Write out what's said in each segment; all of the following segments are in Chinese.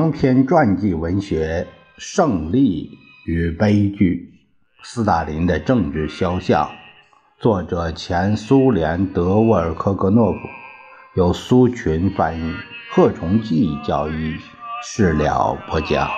长篇传记文学《胜利与悲剧：斯大林的政治肖像》，作者前苏联德沃尔科格诺夫，由苏群翻译，贺崇济教译，事了不讲。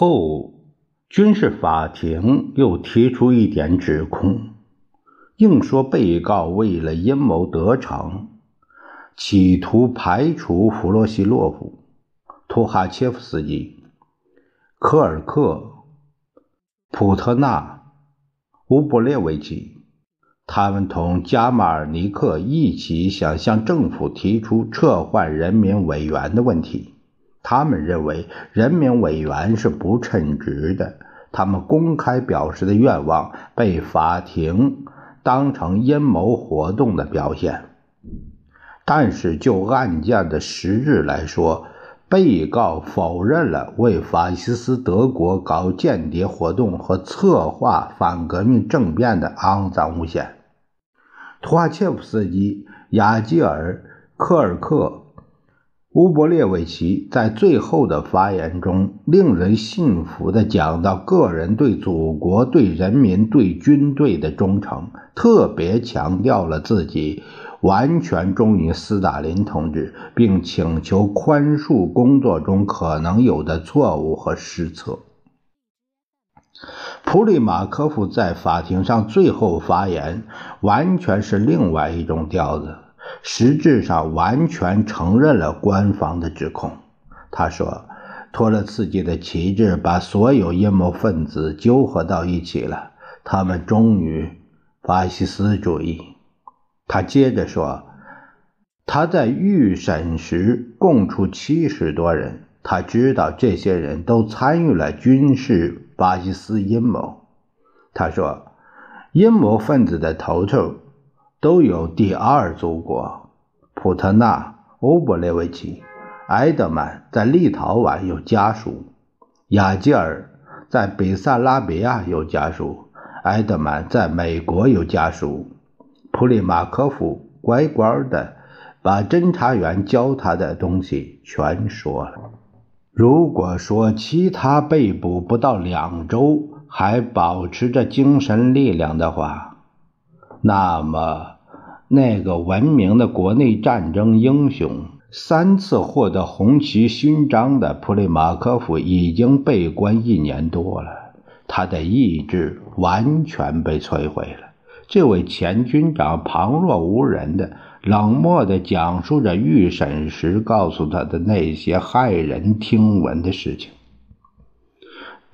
后，军事法庭又提出一点指控，硬说被告为了阴谋得逞，企图排除弗洛西洛夫、图哈切夫斯基、科尔克、普特纳、乌布列维奇，他们同加马尔尼克一起想向政府提出撤换人民委员的问题。他们认为人民委员是不称职的，他们公开表示的愿望被法庭当成阴谋活动的表现。但是就案件的实质来说，被告否认了为法西斯德国搞间谍活动和策划反革命政变的肮脏诬陷。图哈切夫斯基、雅基尔、科尔克。乌波列维奇在最后的发言中，令人信服地讲到个人对祖国、对人民、对军队的忠诚，特别强调了自己完全忠于斯大林同志，并请求宽恕工作中可能有的错误和失策。普里马科夫在法庭上最后发言，完全是另外一种调子。实质上完全承认了官方的指控。他说：“托勒茨基的旗帜把所有阴谋分子纠合到一起了，他们忠于法西斯主义。”他接着说：“他在预审时供出七十多人，他知道这些人都参与了军事法西斯阴谋。”他说：“阴谋分子的头头。”都有第二祖国，普特纳、欧布列维奇、埃德曼在立陶宛有家属，雅基尔在北萨拉比亚有家属，埃德曼在美国有家属。普里马科夫乖乖的把侦查员教他的东西全说了。如果说其他被捕不到两周还保持着精神力量的话，那么，那个闻名的国内战争英雄、三次获得红旗勋章的普里马科夫已经被关一年多了，他的意志完全被摧毁了。这位前军长旁若无人的、冷漠的讲述着预审时告诉他的那些骇人听闻的事情。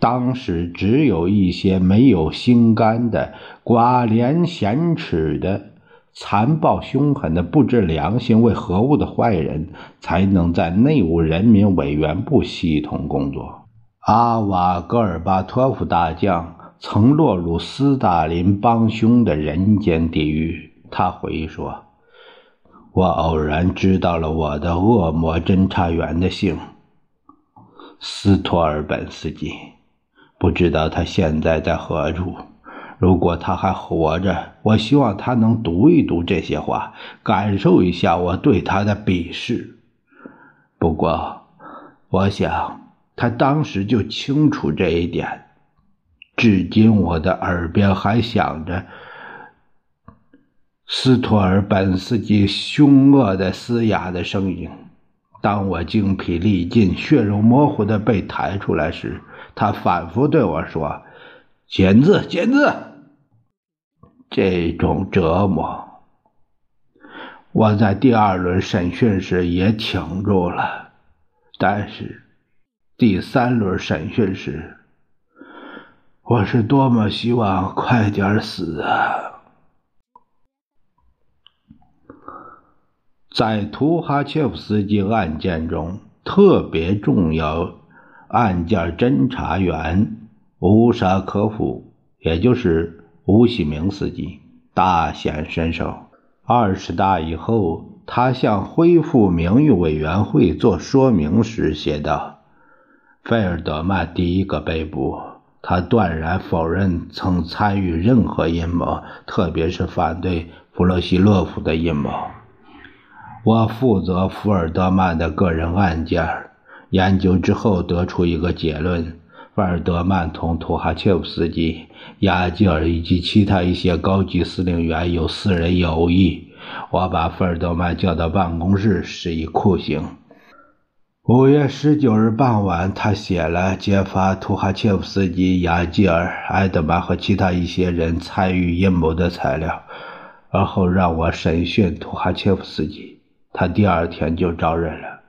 当时只有一些没有心肝的、寡廉鲜耻的、残暴凶狠的、不知良心为何物的坏人，才能在内务人民委员部系统工作。阿瓦戈尔巴托夫大将曾落入斯大林帮凶的人间地狱。他回忆说：“我偶然知道了我的恶魔侦察员的姓——斯托尔本斯基。”不知道他现在在何处。如果他还活着，我希望他能读一读这些话，感受一下我对他的鄙视。不过，我想他当时就清楚这一点。至今，我的耳边还响着斯托尔本斯基凶恶的嘶哑的声音。当我精疲力尽、血肉模糊的被抬出来时，他反复对我说：“签字，签字。”这种折磨，我在第二轮审讯时也挺住了，但是第三轮审讯时，我是多么希望快点死啊！在图哈切夫斯基案件中，特别重要案件侦查员乌沙科夫，也就是乌西明斯基，大显身手。二十大以后，他向恢复名誉委员会做说明时写道：“费尔德曼第一个被捕，他断然否认曾参与任何阴谋，特别是反对弗洛西洛夫的阴谋。”我负责福尔德曼的个人案件，研究之后得出一个结论：福尔德曼同图哈切夫斯基、雅吉尔以及其他一些高级司令员有私人友谊。我把福尔德曼叫到办公室，施以酷刑。五月十九日傍晚，他写了揭发图哈切夫斯基、雅吉尔、埃德曼和其他一些人参与阴谋的材料，而后让我审讯图哈切夫斯基。他第二天就招认了。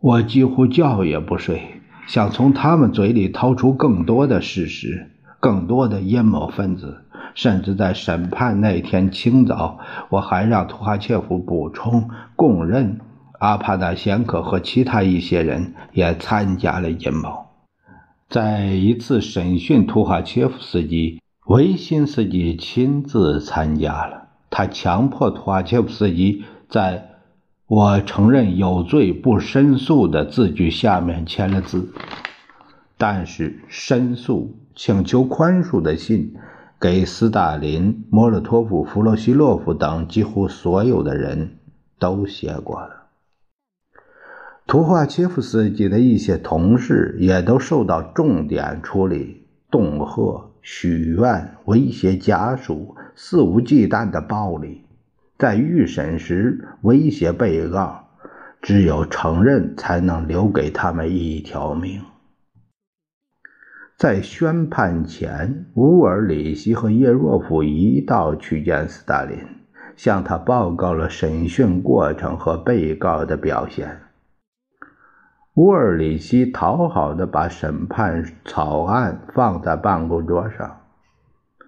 我几乎觉也不睡，想从他们嘴里掏出更多的事实，更多的阴谋分子。甚至在审判那天清早，我还让图哈切夫补充供认，阿帕纳先科和其他一些人也参加了阴谋。在一次审讯图哈切夫斯基，维辛斯基亲自参加了。他强迫图哈切夫斯基在我承认有罪不申诉的字句下面签了字，但是申诉、请求宽恕的信给斯大林、莫洛托夫、弗洛西洛夫等几乎所有的人都写过了。图哈切夫斯基的一些同事也都受到重点处理，恫吓、许愿、威胁家属。肆无忌惮的暴力，在预审时威胁被告，只有承认才能留给他们一条命。在宣判前，乌尔里希和叶若夫一道去见斯大林，向他报告了审讯过程和被告的表现。乌尔里希讨好的把审判草案放在办公桌上。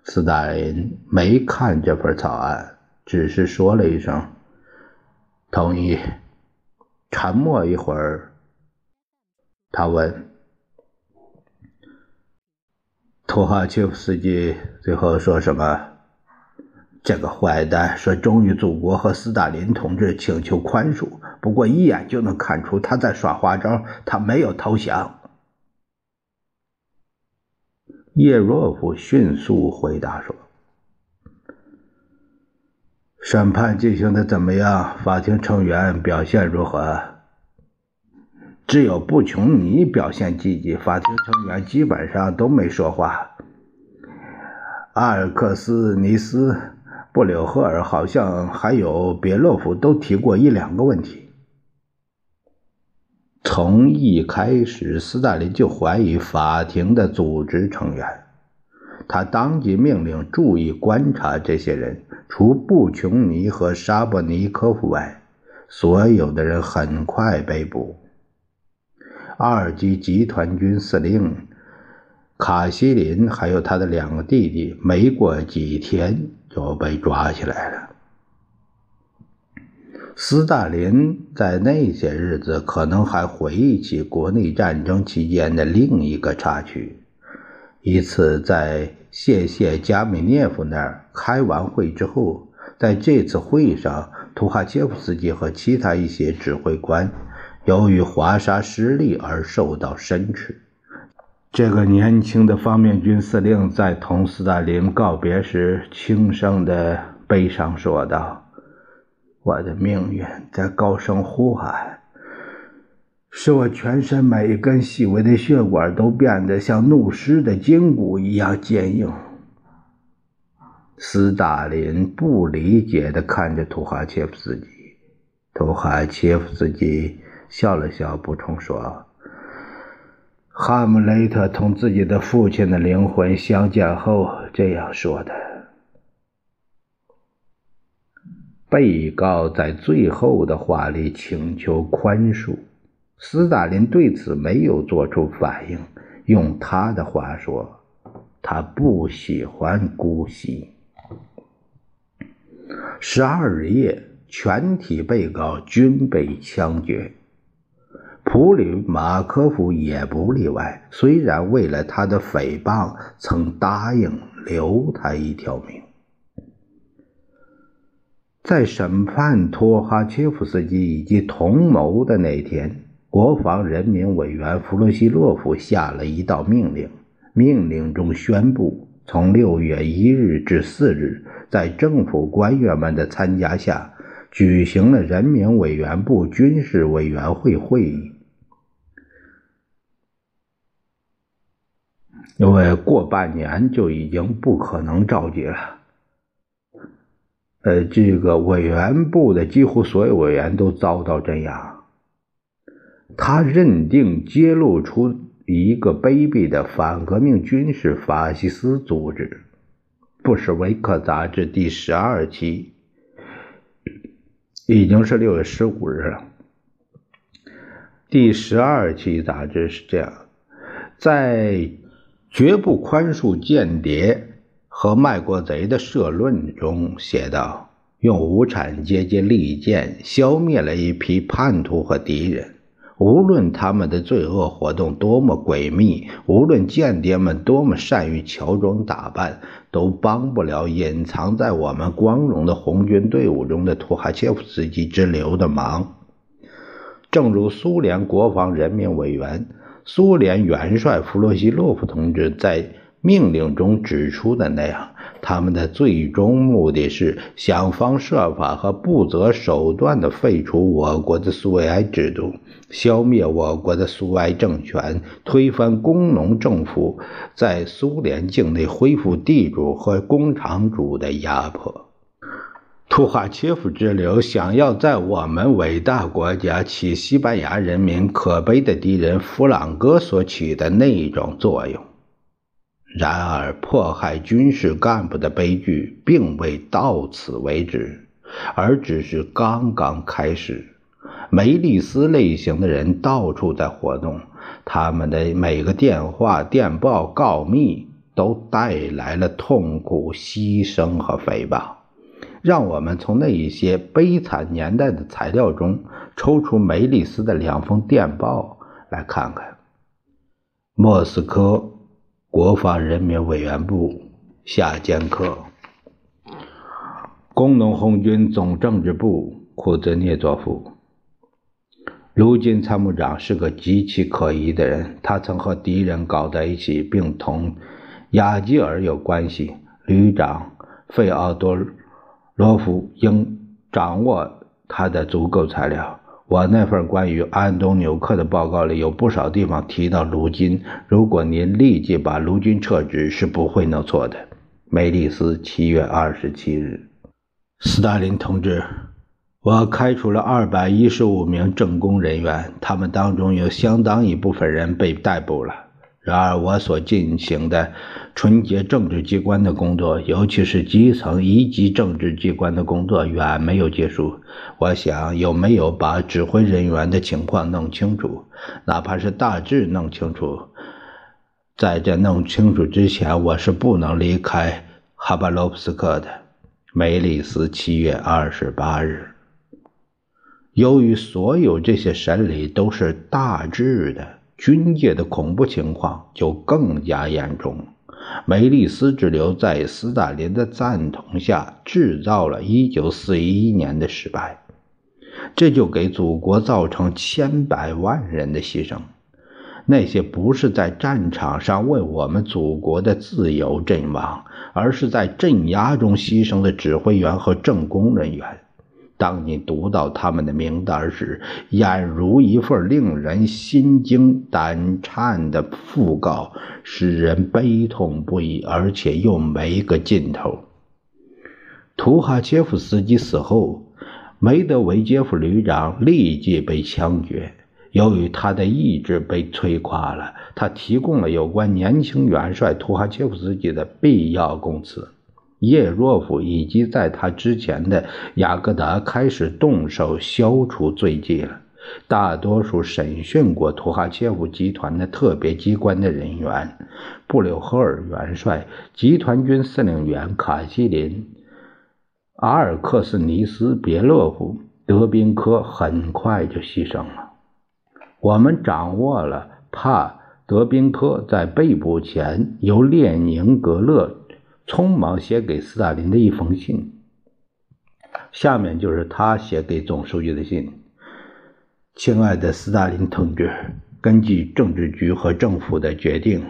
斯大林没看这份草案，只是说了一声“同意”。沉默一会儿，他问：“托哈切夫斯基最后说什么？”这个坏蛋说：“忠于祖国和斯大林同志请求宽恕。”不过一眼就能看出他在耍花招，他没有投降。叶若夫迅速回答说：“审判进行的怎么样？法庭成员表现如何？只有布琼尼表现积极，法庭成员基本上都没说话。阿尔克斯尼斯、布柳赫尔，好像还有别洛夫，都提过一两个问题。”从一开始，斯大林就怀疑法庭的组织成员。他当即命令注意观察这些人，除布琼尼和沙波尼科夫外，所有的人很快被捕。二级集团军司令卡西林还有他的两个弟弟，没过几天就被抓起来了。斯大林在那些日子可能还回忆起国内战争期间的另一个插曲：一次在谢谢加米涅夫那儿开完会之后，在这次会议上，图哈切夫斯基和其他一些指挥官由于华沙失利而受到申斥。这个年轻的方面军司令在同斯大林告别时，轻声的悲伤说道。我的命运在高声呼喊，使我全身每一根细微的血管都变得像怒狮的筋骨一样坚硬。斯大林不理解地看着图哈切夫斯基，图哈切夫斯基笑了笑，补充说：“哈姆雷特同自己的父亲的灵魂相见后这样说的。”被告在最后的话里请求宽恕，斯大林对此没有做出反应。用他的话说，他不喜欢姑息。十二日夜全体被告均被枪决。普里马科夫也不例外，虽然为了他的诽谤，曾答应留他一条命。在审判托哈切夫斯基以及同谋的那天，国防人民委员弗洛西洛夫下了一道命令，命令中宣布，从六月一日至四日，在政府官员们的参加下，举行了人民委员部军事委员会会议。因为过半年就已经不可能召集了，呃，这个委员部的几乎所有委员都遭到镇压。他认定揭露出一个卑鄙的反革命军事法西斯组织，《布什维克》杂志第十二期，已经是六月十五日了。第十二期杂志是这样，在。绝不宽恕间谍和卖国贼的社论中写道：“用无产阶级利剑消灭了一批叛徒和敌人，无论他们的罪恶活动多么诡秘，无论间谍们多么善于乔装打扮，都帮不了隐藏在我们光荣的红军队伍中的图哈切夫斯基之流的忙。”正如苏联国防人民委员。苏联元帅弗洛西洛夫同志在命令中指出的那样，他们的最终目的是想方设法和不择手段地废除我国的苏维埃制度，消灭我国的苏维埃政权，推翻工农政府，在苏联境内恢复地主和工厂主的压迫。图哈切夫之流想要在我们伟大国家起西班牙人民可悲的敌人弗朗哥所起的那一种作用。然而，迫害军事干部的悲剧并未到此为止，而只是刚刚开始。梅丽斯类型的人到处在活动，他们的每个电话、电报、告密都带来了痛苦、牺牲和诽谤。让我们从那一些悲惨年代的材料中抽出梅丽斯的两封电报来看看。莫斯科国防人民委员部下剑客，工农红军总政治部库兹涅佐夫。卢金参谋长是个极其可疑的人，他曾和敌人搞在一起，并同雅基尔有关系。旅长费奥多。罗夫应掌握他的足够材料。我那份关于安东纽克的报告里有不少地方提到卢金。如果您立即把卢金撤职，是不会弄错的。梅利斯，七月二十七日。斯大林同志，我开除了二百一十五名政工人员，他们当中有相当一部分人被逮捕了。然而，我所进行的纯洁政治机关的工作，尤其是基层一级政治机关的工作，远没有结束。我想，有没有把指挥人员的情况弄清楚，哪怕是大致弄清楚，在这弄清楚之前，我是不能离开哈巴罗夫斯克的。梅里斯，七月二十八日。由于所有这些审理都是大致的。军界的恐怖情况就更加严重。梅利斯之流在斯大林的赞同下制造了1941年的失败，这就给祖国造成千百万人的牺牲。那些不是在战场上为我们祖国的自由阵亡，而是在镇压中牺牲的指挥员和政工人员。当你读到他们的名单时，俨如一份令人心惊胆颤的讣告，使人悲痛不已，而且又没个尽头。图哈切夫斯基死后，梅德韦杰夫旅长立即被枪决。由于他的意志被摧垮了，他提供了有关年轻元帅图哈切夫斯基的必要供词。叶若夫以及在他之前的雅各达开始动手消除罪迹了。大多数审讯过图哈切夫集团的特别机关的人员，布柳赫尔元帅、集团军司令员卡西林、阿尔克斯尼斯·别勒夫·德宾科很快就牺牲了。我们掌握了帕德宾科在被捕前由列宁格勒匆忙写给斯大林的一封信。下面就是他写给总书记的信：“亲爱的斯大林同志，根据政治局和政府的决定，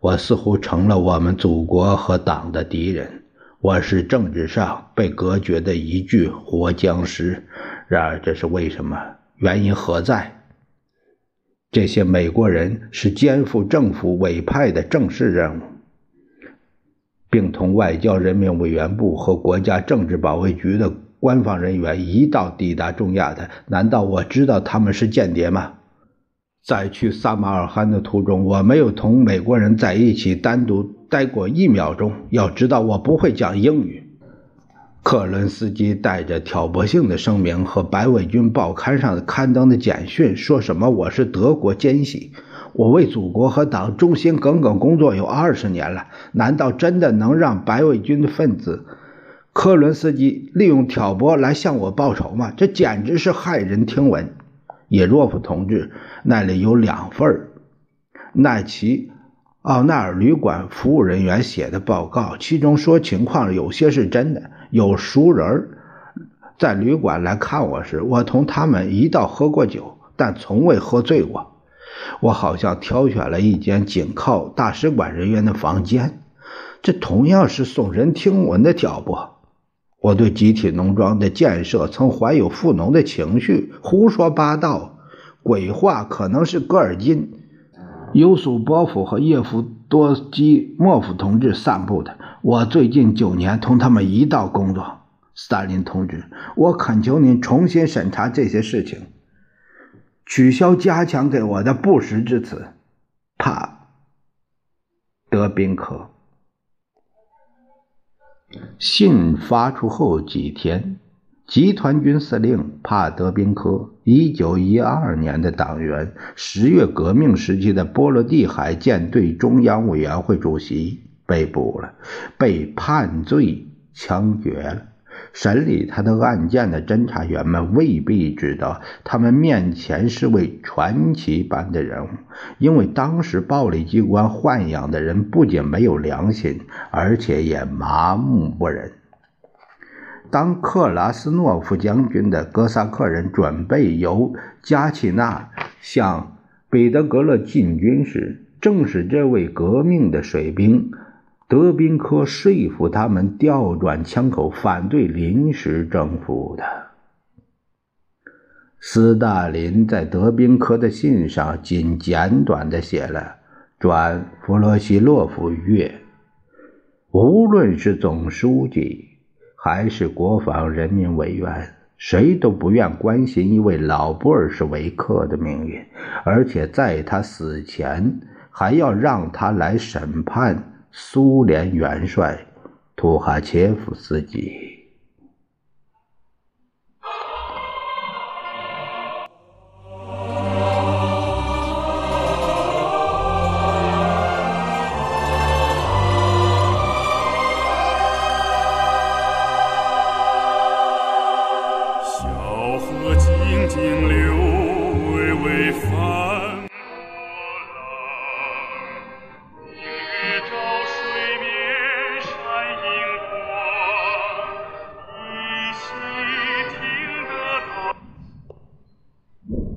我似乎成了我们祖国和党的敌人。我是政治上被隔绝的一具活僵尸。然而，这是为什么？原因何在？”这些美国人是肩负政府委派的正式任务，并同外交人民委员部和国家政治保卫局的官方人员一道抵达中亚的。难道我知道他们是间谍吗？在去萨马尔罕的途中，我没有同美国人在一起单独待过一秒钟。要知道，我不会讲英语。克伦斯基带着挑拨性的声明和白卫军报刊上刊登的简讯，说什么我是德国奸细，我为祖国和党忠心耿耿工作有二十年了。难道真的能让白卫军的分子科伦斯基利用挑拨来向我报仇吗？这简直是骇人听闻。叶若夫同志那里有两份奈奇奥纳尔旅馆服务人员写的报告，其中说情况有些是真的。有熟人在旅馆来看我时，我同他们一道喝过酒，但从未喝醉过。我好像挑选了一间紧靠大使馆人员的房间，这同样是耸人听闻的挑拨。我对集体农庄的建设曾怀有富农的情绪，胡说八道、鬼话，可能是戈尔金、尤苏波夫和叶夫多基莫夫同志散布的。我最近九年同他们一道工作，斯大林同志，我恳求您重新审查这些事情，取消加强给我的不实之词。帕德宾科信发出后几天，集团军司令帕德宾科，一九一二年的党员，十月革命时期的波罗的海舰队中央委员会主席。被捕了，被判罪、枪决了。审理他的案件的侦查员们未必知道，他们面前是位传奇般的人物，因为当时暴力机关豢养的人不仅没有良心，而且也麻木不仁。当克拉斯诺夫将军的哥萨克人准备由加奇纳向彼得格勒进军时，正是这位革命的水兵。德宾科说服他们调转枪口，反对临时政府的。斯大林在德宾科的信上仅简短的写了：“转弗罗西洛夫岳。”无论是总书记还是国防人民委员，谁都不愿关心一位老布尔什维克的命运，而且在他死前还要让他来审判。苏联元帅图哈切夫斯基。